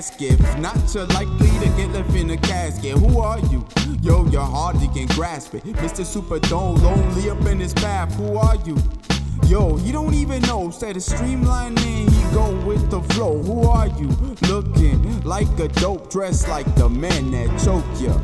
ask if not you're likely to get left in a casket. Who are you? Yo, you hardly can grasp it. Mr. Superdome, lonely up in his path. Who are you? Yo, you don't even know. Instead of streamlining, he go with the flow. Who are you? Looking like a dope, dressed like the man that choke ya.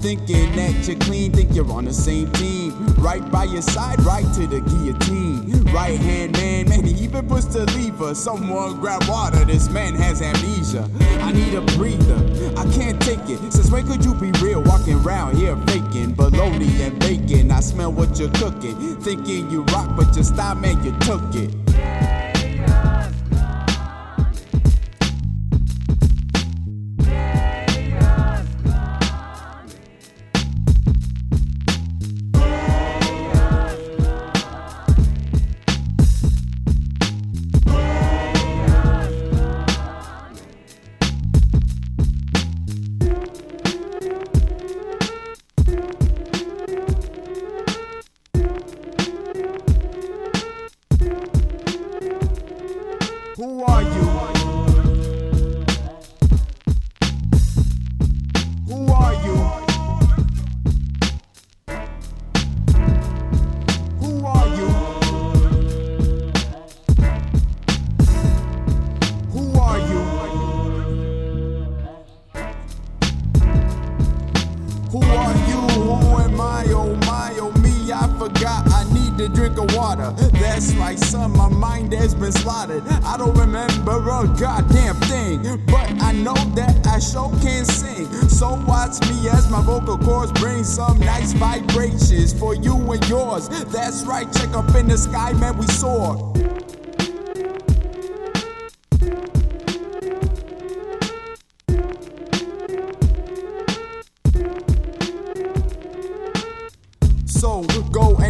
Thinking that you're clean, think you're on the same team. Right by your side, right to the guillotine. Right hand man, man, he even puts the lever. Someone grab water, this man has amnesia. I need a breather, I can't take it. Since when could you be real? Walking around here faking bologna and bacon. I smell what you're cooking. Thinking you rock, but your style, man, you took it. Who are you? Who are you? Who are you? Who are you? Who are you? Need to drink of water. That's right, son, my mind has been slaughtered. I don't remember a goddamn thing, but I know that I sure can sing. So watch me as my vocal cords bring some nice vibrations for you and yours. That's right, check up in the sky, man, we soar.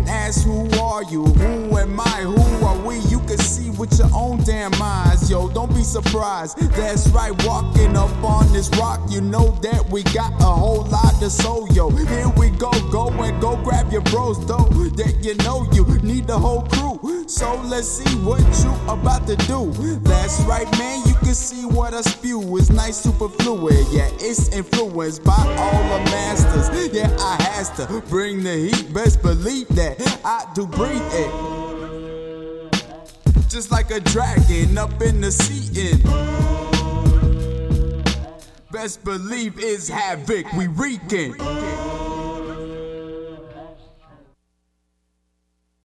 And ask who are you? Who am I? Who are we? You can see with your own damn eyes, yo. Don't be surprised. That's right, walking up on this rock, you know that we got a whole lot to soul, yo. Here we go, go and go grab your bros, though. That you know you need the whole crew. So let's see what you about to do. That's right, man. You can see what I spew is nice, superfluid. Yeah, it's influenced by all the masters. Yeah, I has to bring the heat. Best believe that I do breathe it. Just like a dragon up in the sea. Best believe is havoc we wreaking.